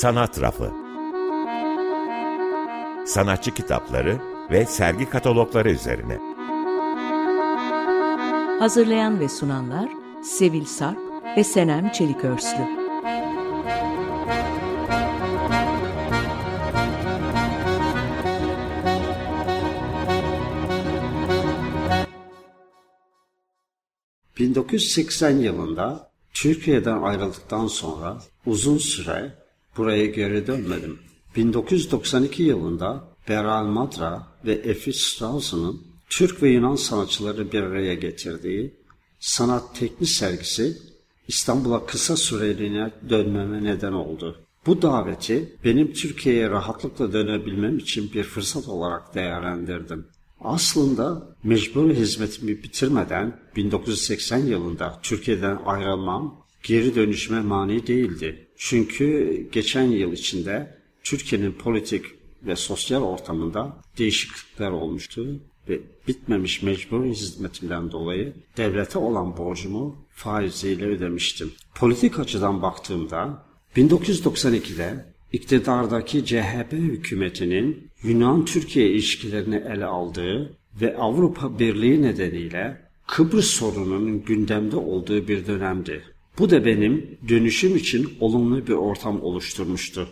Sanat Rafı Sanatçı kitapları ve sergi katalogları üzerine. Hazırlayan ve sunanlar Sevil Sarp ve Senem Çelikörslü. ...1980 yılında Türkiye'den ayrıldıktan sonra uzun süre buraya geri dönmedim. 1992 yılında Beral Madra ve Efi Strauss'un Türk ve Yunan sanatçıları bir araya getirdiği sanat teknik sergisi İstanbul'a kısa süreliğine dönmeme neden oldu. Bu daveti benim Türkiye'ye rahatlıkla dönebilmem için bir fırsat olarak değerlendirdim. Aslında mecburi hizmetimi bitirmeden 1980 yılında Türkiye'den ayrılmam geri dönüşüme mani değildi. Çünkü geçen yıl içinde Türkiye'nin politik ve sosyal ortamında değişiklikler olmuştu ve bitmemiş mecburi hizmetimden dolayı devlete olan borcumu faiziyle ödemiştim. Politik açıdan baktığımda 1992'de iktidardaki CHP hükümetinin Yunan-Türkiye ilişkilerini ele aldığı ve Avrupa Birliği nedeniyle Kıbrıs sorununun gündemde olduğu bir dönemdi. Bu da benim dönüşüm için olumlu bir ortam oluşturmuştu.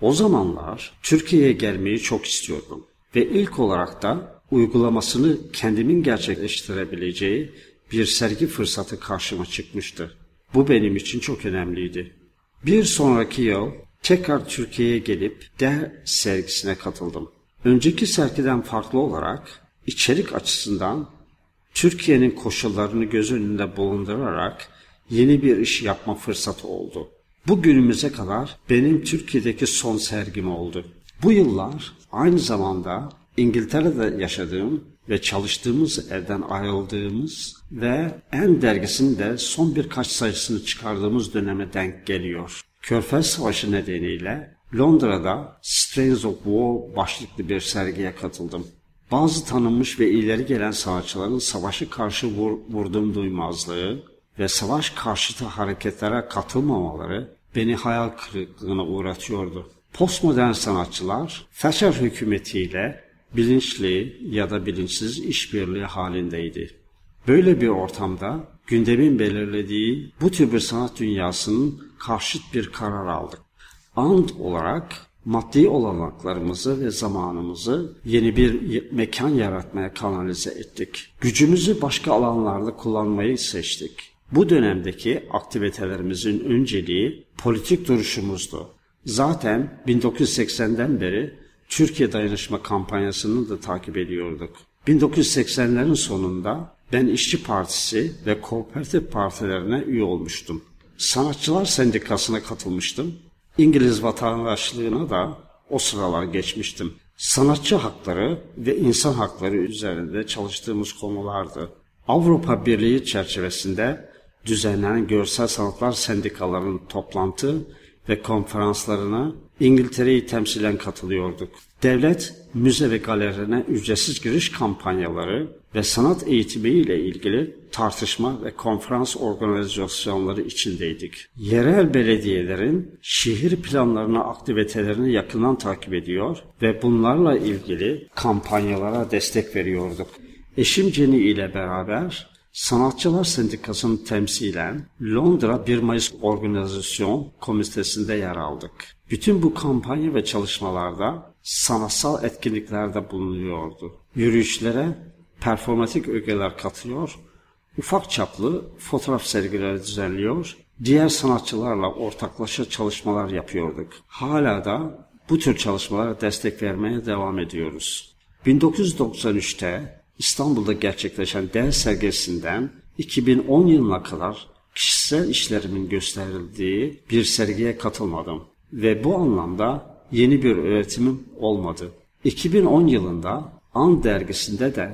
O zamanlar Türkiye'ye gelmeyi çok istiyordum ve ilk olarak da uygulamasını kendimin gerçekleştirebileceği bir sergi fırsatı karşıma çıkmıştı. Bu benim için çok önemliydi. Bir sonraki yıl tekrar Türkiye'ye gelip D sergisine katıldım. Önceki sergiden farklı olarak içerik açısından Türkiye'nin koşullarını göz önünde bulundurarak yeni bir iş yapma fırsatı oldu. Bu günümüze kadar benim Türkiye'deki son sergim oldu. Bu yıllar aynı zamanda İngiltere'de yaşadığım ve çalıştığımız evden ayrıldığımız ve En dergisinin de son birkaç sayısını çıkardığımız döneme denk geliyor. Körfez Savaşı nedeniyle Londra'da Strains of War başlıklı bir sergiye katıldım. Bazı tanınmış ve ileri gelen sanatçıların savaşı karşı vur, vurdum duymazlığı ve savaş karşıtı hareketlere katılmamaları beni hayal kırıklığına uğratıyordu. Postmodern sanatçılar Thatcher hükümetiyle bilinçli ya da bilinçsiz işbirliği halindeydi. Böyle bir ortamda gündemin belirlediği bu tür bir sanat dünyasının karşıt bir karar aldık. And olarak maddi olanaklarımızı ve zamanımızı yeni bir mekan yaratmaya kanalize ettik. Gücümüzü başka alanlarda kullanmayı seçtik. Bu dönemdeki aktivitelerimizin önceliği politik duruşumuzdu. Zaten 1980'den beri Türkiye Dayanışma kampanyasını da takip ediyorduk. 1980'lerin sonunda ben İşçi Partisi ve Kooperatif Partilerine üye olmuştum. Sanatçılar Sendikası'na katılmıştım. İngiliz vatandaşlığına da o sıralar geçmiştim. Sanatçı hakları ve insan hakları üzerinde çalıştığımız konulardı. Avrupa Birliği çerçevesinde düzenlenen görsel sanatlar sendikalarının toplantı ve konferanslarına İngiltere'yi temsilen katılıyorduk. Devlet, müze ve galerilerine ücretsiz giriş kampanyaları ve sanat eğitimi ile ilgili tartışma ve konferans organizasyonları içindeydik. Yerel belediyelerin şehir planlarına aktivitelerini yakından takip ediyor ve bunlarla ilgili kampanyalara destek veriyorduk. Eşim Jenny ile beraber Sanatçılar Sendikası'nın temsilen Londra 1 Mayıs Organizasyon Komitesi'nde yer aldık. Bütün bu kampanya ve çalışmalarda sanatsal etkinliklerde bulunuyordu. Yürüyüşlere performatik ögeler katıyor, ufak çaplı fotoğraf sergileri düzenliyor, diğer sanatçılarla ortaklaşa çalışmalar yapıyorduk. Hala da bu tür çalışmalara destek vermeye devam ediyoruz. 1993'te İstanbul'da gerçekleşen değer sergisinden 2010 yılına kadar kişisel işlerimin gösterildiği bir sergiye katılmadım ve bu anlamda yeni bir öğretimim olmadı. 2010 yılında An dergisinde de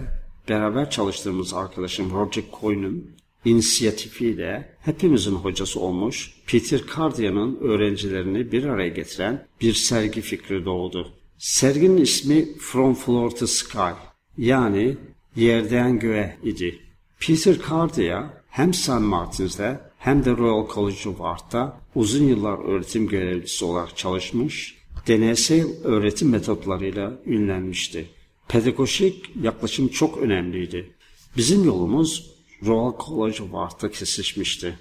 beraber çalıştığımız arkadaşım Roger Coyne'un inisiyatifiyle hepimizin hocası olmuş Peter Cardia'nın öğrencilerini bir araya getiren bir sergi fikri doğdu. Serginin ismi From Floor to Sky yani yerden göğe idi. Peter Cardia hem St. Martin's'de hem de Royal College of Art'ta uzun yıllar öğretim görevlisi olarak çalışmış, deneysel öğretim metotlarıyla ünlenmişti. Pedagojik yaklaşım çok önemliydi. Bizim yolumuz Royal College of Art'ta kesişmişti.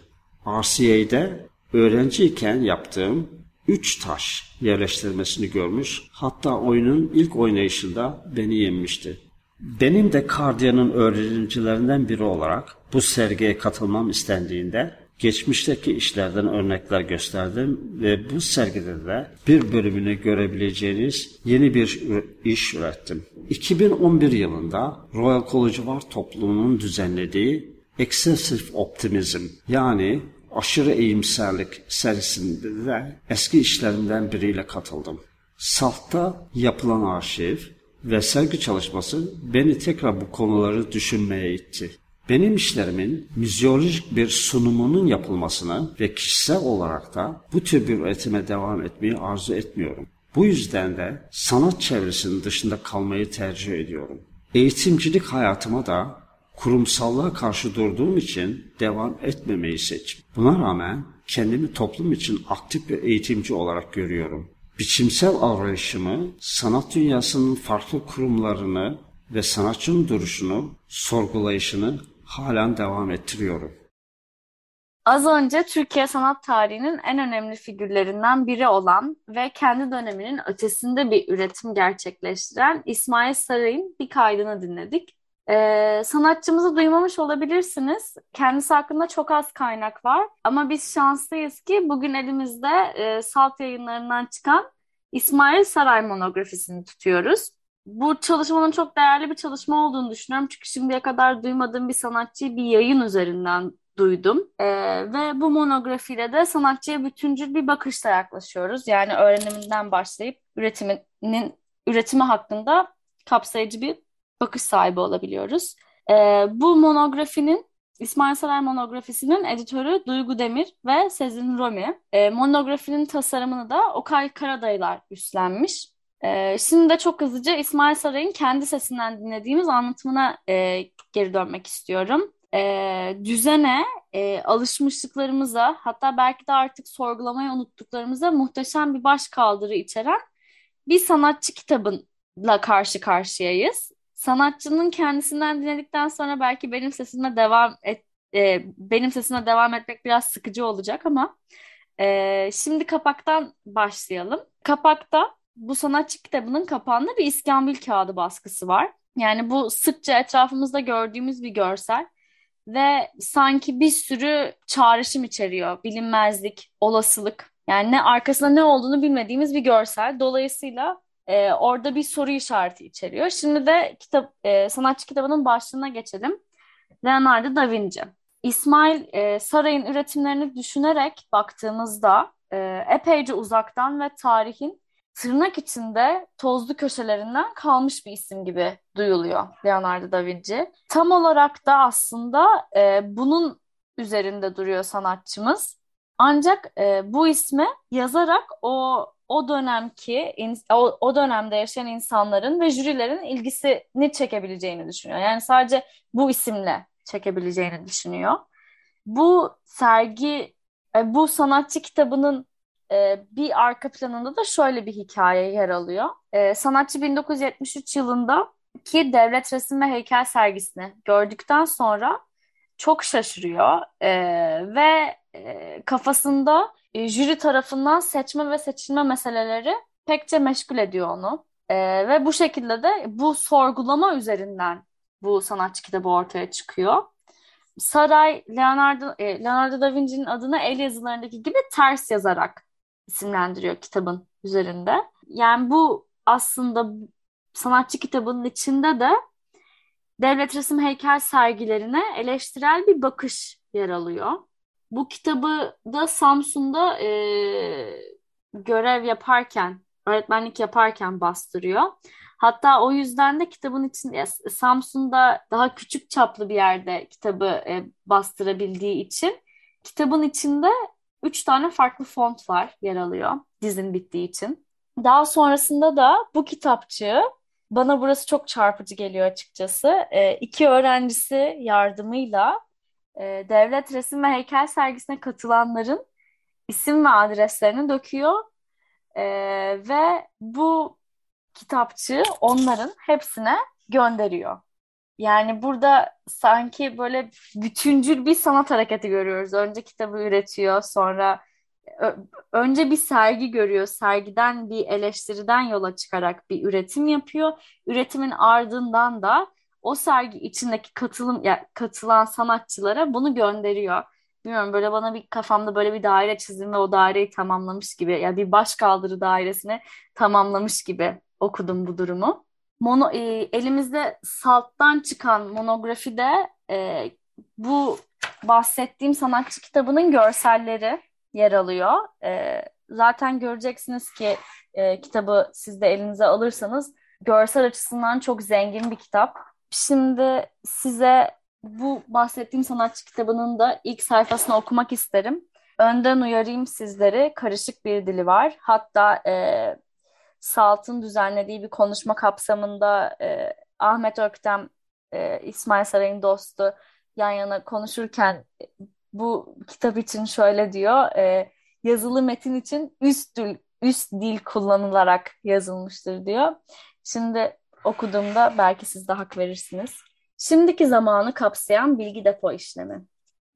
RCA'de öğrenciyken yaptığım üç taş yerleştirmesini görmüş, hatta oyunun ilk oynayışında beni yenmişti. Benim de Kardia'nın öğrencilerinden biri olarak bu sergiye katılmam istendiğinde geçmişteki işlerden örnekler gösterdim ve bu sergide de bir bölümünü görebileceğiniz yeni bir iş ürettim. 2011 yılında Royal College Art toplumunun düzenlediği Excessive Optimism yani aşırı eğimserlik serisinde de eski işlerimden biriyle katıldım. Salt'ta yapılan arşiv ve sergi çalışması beni tekrar bu konuları düşünmeye itti. Benim işlerimin müzyolojik bir sunumunun yapılmasını ve kişisel olarak da bu tür bir üretime devam etmeyi arzu etmiyorum. Bu yüzden de sanat çevresinin dışında kalmayı tercih ediyorum. Eğitimcilik hayatıma da kurumsallığa karşı durduğum için devam etmemeyi seçtim. Buna rağmen kendimi toplum için aktif bir eğitimci olarak görüyorum. Biçimsel arayışımı, sanat dünyasının farklı kurumlarını ve sanatçının duruşunu, sorgulayışını halen devam ettiriyorum. Az önce Türkiye sanat tarihinin en önemli figürlerinden biri olan ve kendi döneminin ötesinde bir üretim gerçekleştiren İsmail Saray'ın bir kaydını dinledik. Ee, sanatçımızı duymamış olabilirsiniz. Kendisi hakkında çok az kaynak var. Ama biz şanslıyız ki bugün elimizde e, Salt yayınlarından çıkan İsmail Saray monografisini tutuyoruz. Bu çalışmanın çok değerli bir çalışma olduğunu düşünüyorum. Çünkü şimdiye kadar duymadığım bir sanatçıyı bir yayın üzerinden duydum. Ee, ve bu monografiyle de sanatçıya bütüncül bir bakışla yaklaşıyoruz. Yani öğreniminden başlayıp üretiminin üretimi hakkında kapsayıcı bir bakış sahibi olabiliyoruz. Ee, bu monografinin İsmail Saray monografisinin editörü Duygu Demir ve Sezin Romi. Ee, monografinin tasarımını da Okay Karadayılar üstlenmiş. Ee, şimdi de çok hızlıca İsmail Saray'ın kendi sesinden dinlediğimiz anlatımına e, geri dönmek istiyorum. E, düzene, e, alışmışlıklarımıza hatta belki de artık sorgulamayı unuttuklarımıza muhteşem bir baş kaldırı içeren bir sanatçı kitabıyla karşı karşıyayız. Sanatçının kendisinden dinledikten sonra belki benim sesime devam et, e, benim sesime devam etmek biraz sıkıcı olacak ama e, şimdi kapaktan başlayalım. Kapakta bu sanatçı kitabının kapağında bir iskambil kağıdı baskısı var. Yani bu sıkça etrafımızda gördüğümüz bir görsel ve sanki bir sürü çağrışım içeriyor. Bilinmezlik, olasılık. Yani ne arkasında ne olduğunu bilmediğimiz bir görsel. Dolayısıyla e, orada bir soru işareti içeriyor. Şimdi de kitap e, sanatçı kitabının başlığına geçelim. Leonardo da Vinci. İsmail e, Saray'ın üretimlerini düşünerek baktığımızda e, epeyce uzaktan ve tarihin tırnak içinde tozlu köşelerinden kalmış bir isim gibi duyuluyor Leonardo da Vinci. Tam olarak da aslında e, bunun üzerinde duruyor sanatçımız. Ancak e, bu ismi yazarak o o dönemki o, dönemde yaşayan insanların ve jürilerin ilgisini çekebileceğini düşünüyor. Yani sadece bu isimle çekebileceğini düşünüyor. Bu sergi, e, bu sanatçı kitabının e, bir arka planında da şöyle bir hikaye yer alıyor. E, sanatçı 1973 yılında ki devlet resim ve heykel sergisini gördükten sonra çok şaşırıyor ve kafasında e, jüri tarafından seçme ve seçilme meseleleri pekçe meşgul ediyor onu. E, ve bu şekilde de bu sorgulama üzerinden bu sanatçı kitabı ortaya çıkıyor. Saray Leonardo, e, Leonardo da Vinci'nin adını el yazılarındaki gibi ters yazarak isimlendiriyor kitabın üzerinde. Yani bu aslında sanatçı kitabının içinde de devlet resim heykel sergilerine eleştirel bir bakış yer alıyor. Bu kitabı da Samsun'da e, görev yaparken, öğretmenlik yaparken bastırıyor. Hatta o yüzden de kitabın içinde Samsun'da daha küçük çaplı bir yerde kitabı e, bastırabildiği için kitabın içinde üç tane farklı font var yer alıyor dizin bittiği için. Daha sonrasında da bu kitapçığı bana burası çok çarpıcı geliyor açıkçası. E, iki öğrencisi yardımıyla e, devlet resim ve heykel sergisine katılanların isim ve adreslerini döküyor e, ve bu kitapçı onların hepsine gönderiyor. Yani burada sanki böyle bütüncül bir sanat hareketi görüyoruz. Önce kitabı üretiyor, sonra önce bir sergi görüyor. Sergiden bir eleştiriden yola çıkarak bir üretim yapıyor. Üretimin ardından da o sergi içindeki katılım ya, katılan sanatçılara bunu gönderiyor. Bilmiyorum böyle bana bir kafamda böyle bir daire çizim ve o daireyi tamamlamış gibi ya yani bir baş kaldırı dairesini tamamlamış gibi okudum bu durumu. Mono, e, elimizde Salt'tan çıkan monografide e, bu bahsettiğim sanatçı kitabının görselleri yer alıyor. E, zaten göreceksiniz ki e, kitabı siz de elinize alırsanız görsel açısından çok zengin bir kitap. Şimdi size bu bahsettiğim sanatçı kitabının da ilk sayfasını okumak isterim. Önden uyarayım sizleri. Karışık bir dili var. Hatta e, Salt'ın düzenlediği bir konuşma kapsamında e, Ahmet Öktem, e, İsmail Saray'ın dostu yan yana konuşurken bu kitap için şöyle diyor. E, yazılı metin için üst dil, üst dil kullanılarak yazılmıştır diyor. Şimdi okuduğumda belki siz de hak verirsiniz. Şimdiki zamanı kapsayan bilgi depo işlemi.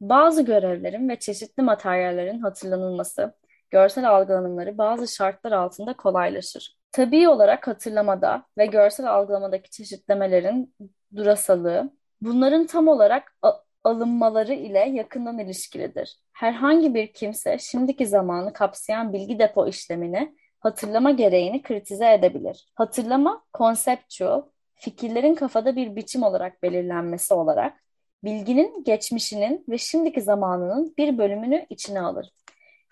Bazı görevlerin ve çeşitli materyallerin hatırlanılması, görsel algılanımları bazı şartlar altında kolaylaşır. Tabii olarak hatırlamada ve görsel algılamadaki çeşitlemelerin durasalığı, bunların tam olarak alınmaları ile yakından ilişkilidir. Herhangi bir kimse şimdiki zamanı kapsayan bilgi depo işlemini hatırlama gereğini kritize edebilir. Hatırlama, conceptual, fikirlerin kafada bir biçim olarak belirlenmesi olarak, bilginin geçmişinin ve şimdiki zamanının bir bölümünü içine alır.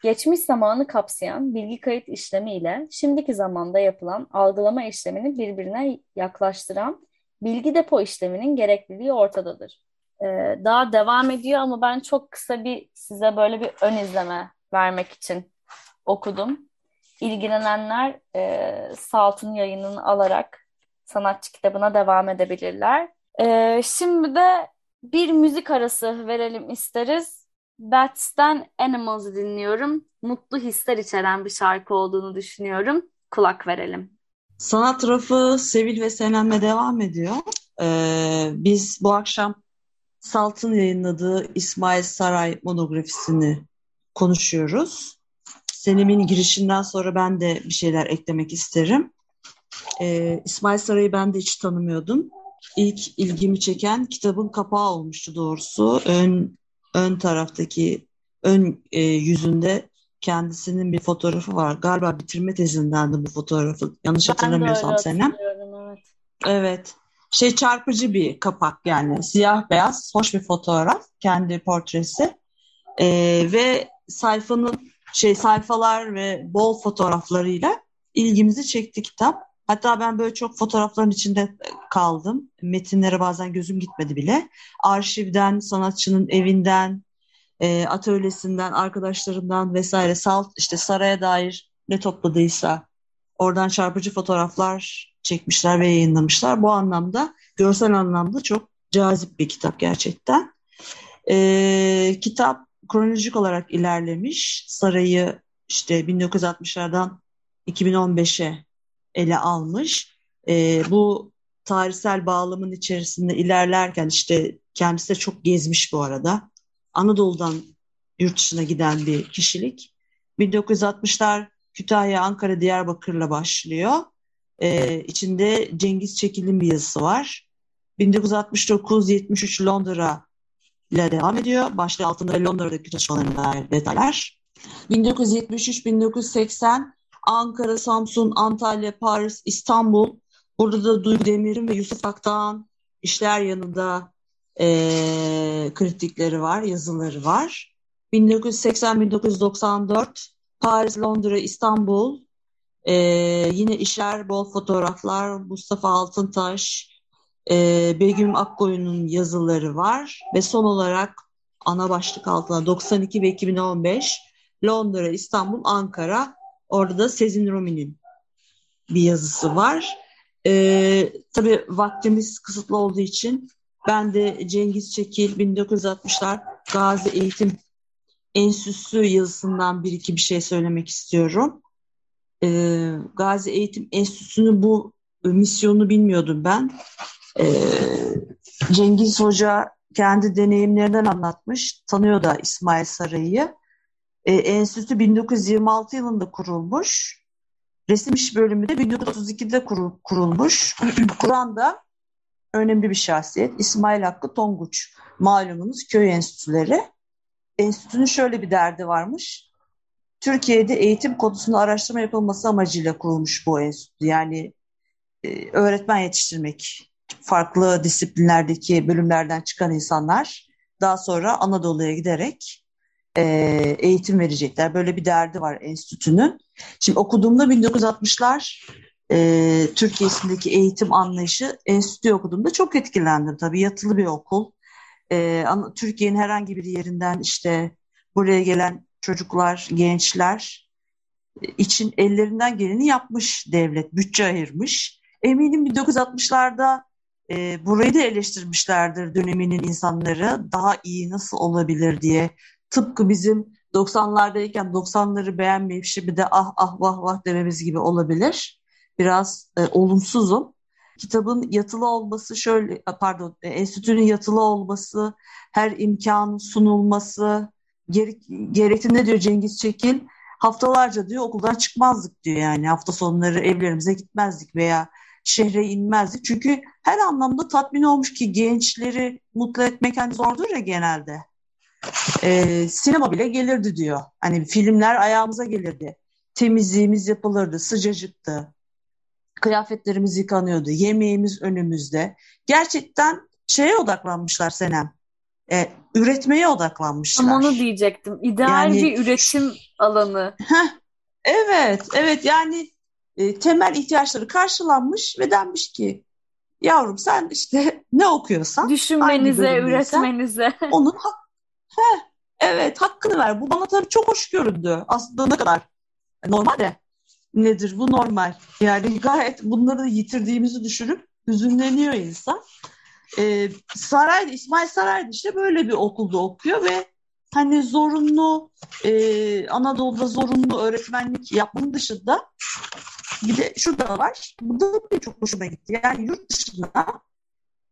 Geçmiş zamanı kapsayan bilgi kayıt işlemi ile şimdiki zamanda yapılan algılama işlemini birbirine yaklaştıran bilgi depo işleminin gerekliliği ortadadır. Ee, daha devam ediyor ama ben çok kısa bir size böyle bir ön izleme vermek için okudum. İlgilenenler e, Salt'ın yayınını alarak sanatçı kitabına devam edebilirler. E, şimdi de bir müzik arası verelim isteriz. Bats'ten Animals'ı dinliyorum. Mutlu hisler içeren bir şarkı olduğunu düşünüyorum. Kulak verelim. Sanat tarafı Sevil ve Senem'le devam ediyor. Ee, biz bu akşam Salt'ın yayınladığı İsmail Saray monografisini konuşuyoruz. Senem'in girişinden sonra ben de bir şeyler eklemek isterim. Ee, İsmail Saray'ı ben de hiç tanımıyordum. İlk ilgimi çeken kitabın kapağı olmuştu doğrusu. Ön ön taraftaki ön e, yüzünde kendisinin bir fotoğrafı var. Galiba bitirme tezindendi bu fotoğrafı. Yanlış ben hatırlamıyorsam Senem. Evet. evet. Şey çarpıcı bir kapak yani. Siyah beyaz, hoş bir fotoğraf. Kendi portresi. Ee, ve sayfanın şey sayfalar ve bol fotoğraflarıyla ilgimizi çekti kitap. Hatta ben böyle çok fotoğrafların içinde kaldım. Metinlere bazen gözüm gitmedi bile. Arşivden, sanatçının evinden, e, atölyesinden, arkadaşlarından vesaire salt işte saraya dair ne topladıysa oradan çarpıcı fotoğraflar çekmişler ve yayınlamışlar. Bu anlamda görsel anlamda çok cazip bir kitap gerçekten. E, kitap kronolojik olarak ilerlemiş. Sarayı işte 1960'lardan 2015'e ele almış. E, bu tarihsel bağlamın içerisinde ilerlerken işte kendisi de çok gezmiş bu arada. Anadolu'dan yurt dışına giden bir kişilik. 1960'lar Kütahya, Ankara, Diyarbakır'la başlıyor. Ee, içinde Cengiz Çekil'in bir yazısı var. 1969-73 Londra ile devam ediyor. Başlığı altında Londra'daki çalışmalarına dair detaylar. 1973-1980 Ankara, Samsun, Antalya, Paris, İstanbul. Burada da Duygu Demir'in ve Yusuf Aktan işler yanında e, kritikleri var, yazıları var. 1980-1994 Paris, Londra, İstanbul e, yine işler, bol fotoğraflar, Mustafa Altıntaş, e, Begüm Akkoyun'un yazıları var ve son olarak ana başlık altına 92 ve 2015 Londra, İstanbul, Ankara orada da Sezin Rumi'nin bir yazısı var. E, tabii vaktimiz kısıtlı olduğu için ben de Cengiz Çekil 1960'lar Gazi Eğitim Enstitüsü yazısından bir iki bir şey söylemek istiyorum. Ee, Gazi Eğitim Enstitüsü'nün bu misyonu bilmiyordum ben. Ee, Cengiz Hoca kendi deneyimlerinden anlatmış. Tanıyor da İsmail Sarayı'yı. Ee, enstitü 1926 yılında kurulmuş. Resim iş bölümü de 1932'de kurul, kurulmuş. Kur'an da önemli bir şahsiyet. İsmail Hakkı Tonguç. Malumunuz köy enstitüleri. Enstitünün şöyle bir derdi varmış. Türkiye'de eğitim konusunda araştırma yapılması amacıyla kurulmuş bu enstitü. Yani e, öğretmen yetiştirmek, farklı disiplinlerdeki bölümlerden çıkan insanlar daha sonra Anadolu'ya giderek e, eğitim verecekler. Böyle bir derdi var enstitünün. Şimdi okuduğumda 1960'lar e, Türkiye'sindeki eğitim anlayışı enstitü okuduğumda çok etkilendim. Tabii yatılı bir okul. E, Türkiye'nin herhangi bir yerinden işte buraya gelen çocuklar, gençler için ellerinden geleni yapmış devlet, bütçe ayırmış. Eminim 1960'larda e, burayı da eleştirmişlerdir döneminin insanları. Daha iyi nasıl olabilir diye. Tıpkı bizim 90'lardayken 90'ları beğenmeyip şimdi de ah ah vah vah dememiz gibi olabilir. Biraz e, olumsuzum. Kitabın yatılı olması şöyle pardon e, enstitünün yatılı olması, her imkan sunulması gerek, gerektiğinde diyor Cengiz Çekil haftalarca diyor okuldan çıkmazdık diyor yani hafta sonları evlerimize gitmezdik veya şehre inmezdik. Çünkü her anlamda tatmin olmuş ki gençleri mutlu etmek hani zordur ya genelde. Ee, sinema bile gelirdi diyor. Hani filmler ayağımıza gelirdi. Temizliğimiz yapılırdı, sıcacıktı. Kıyafetlerimiz yıkanıyordu, yemeğimiz önümüzde. Gerçekten şeye odaklanmışlar Senem. E, üretmeye odaklanmışlar. Ama onu diyecektim. İdeal yani, bir üretim alanı. Heh, evet, evet yani e, temel ihtiyaçları karşılanmış ve denmiş ki yavrum sen işte ne okuyorsan düşünmenize, üretmenize onun hak, heh, evet hakkını ver. Bu bana tabii çok hoş göründü. Aslında ne kadar normal de nedir bu normal. Yani gayet bunları yitirdiğimizi düşünüp hüzünleniyor insan. Ee, Sarayda, İsmail Sarayda işte böyle bir okulda okuyor ve hani zorunlu e, Anadolu'da zorunlu öğretmenlik yapmanın dışında bir de şurada var. Bu da çok hoşuma gitti. Yani yurt dışına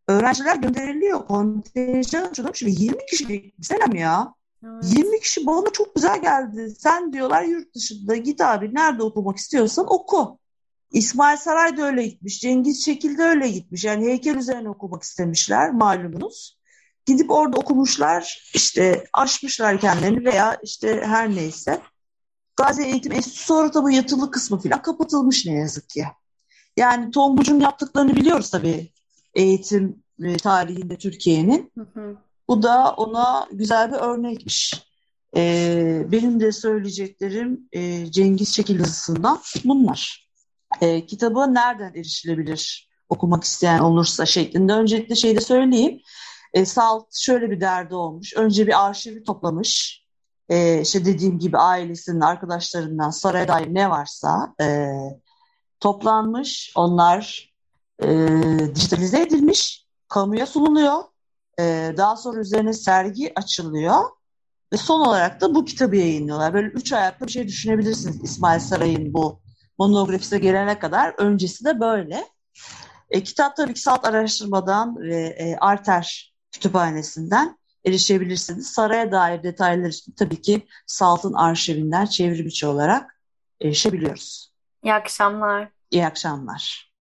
öğrenciler gönderiliyor. Kontenjan açılıyor. Şimdi 20 kişi selam ya. Evet. 20 kişi bana çok güzel geldi. Sen diyorlar yurt dışında git abi nerede okumak istiyorsan oku. İsmail Saray da öyle gitmiş. Cengiz Çekil de öyle gitmiş. Yani heykel üzerine okumak istemişler malumunuz. Gidip orada okumuşlar, işte aşmışlar kendilerini veya işte her neyse. Gazi Eğitim Enstitüsü sonra da bu yatılı kısmı falan kapatılmış ne yazık ki. Yani Tonguç'un yaptıklarını biliyoruz tabii eğitim e, tarihinde Türkiye'nin. Bu da ona güzel bir örnekmiş. Ee, benim de söyleyeceklerim e, Cengiz Çekil yazısından bunlar. E, kitabı nereden erişilebilir okumak isteyen olursa şeklinde. Öncelikle şey de söyleyeyim. E, Salt şöyle bir derdi olmuş. Önce bir arşivi toplamış. E, işte dediğim gibi ailesinin, arkadaşlarından saraya dair ne varsa e, toplanmış. Onlar e, dijitalize edilmiş. Kamuya sunuluyor. E, daha sonra üzerine sergi açılıyor. Ve son olarak da bu kitabı yayınlıyorlar. Böyle üç ayaklı bir şey düşünebilirsiniz İsmail Saray'ın bu monografisine gelene kadar. Öncesi de böyle. E, kitap tabii ki Salt Araştırma'dan ve e, Arter Kütüphanesi'nden erişebilirsiniz. Saraya dair detaylar için tabii ki Salt'ın arşivinden çevrim içi olarak erişebiliyoruz. İyi akşamlar. İyi akşamlar.